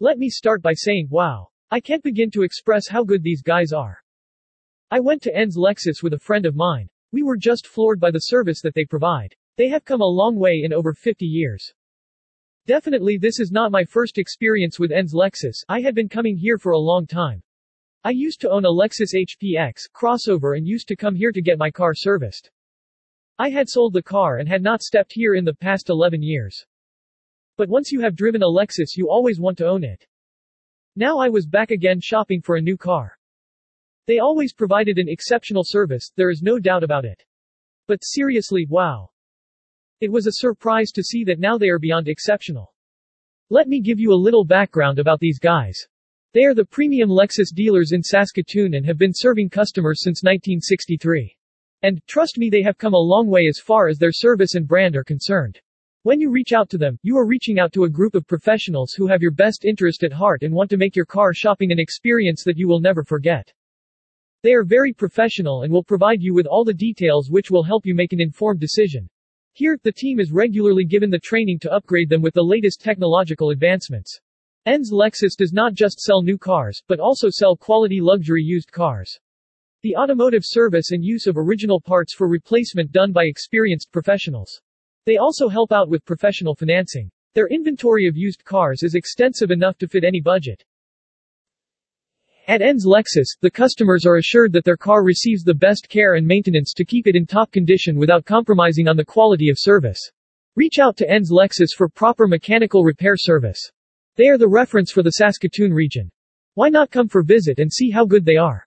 Let me start by saying, wow. I can't begin to express how good these guys are. I went to ENZ Lexus with a friend of mine. We were just floored by the service that they provide. They have come a long way in over 50 years. Definitely this is not my first experience with ENZ Lexus, I had been coming here for a long time. I used to own a Lexus HPX crossover and used to come here to get my car serviced. I had sold the car and had not stepped here in the past 11 years. But once you have driven a Lexus you always want to own it. Now I was back again shopping for a new car. They always provided an exceptional service, there is no doubt about it. But seriously, wow. It was a surprise to see that now they are beyond exceptional. Let me give you a little background about these guys. They are the premium Lexus dealers in Saskatoon and have been serving customers since 1963. And, trust me they have come a long way as far as their service and brand are concerned. When you reach out to them, you are reaching out to a group of professionals who have your best interest at heart and want to make your car shopping an experience that you will never forget. They are very professional and will provide you with all the details which will help you make an informed decision. Here, the team is regularly given the training to upgrade them with the latest technological advancements. ENZ Lexus does not just sell new cars, but also sell quality luxury used cars. The automotive service and use of original parts for replacement done by experienced professionals. They also help out with professional financing. Their inventory of used cars is extensive enough to fit any budget. At ENZ Lexus, the customers are assured that their car receives the best care and maintenance to keep it in top condition without compromising on the quality of service. Reach out to ENZ Lexus for proper mechanical repair service. They are the reference for the Saskatoon region. Why not come for visit and see how good they are?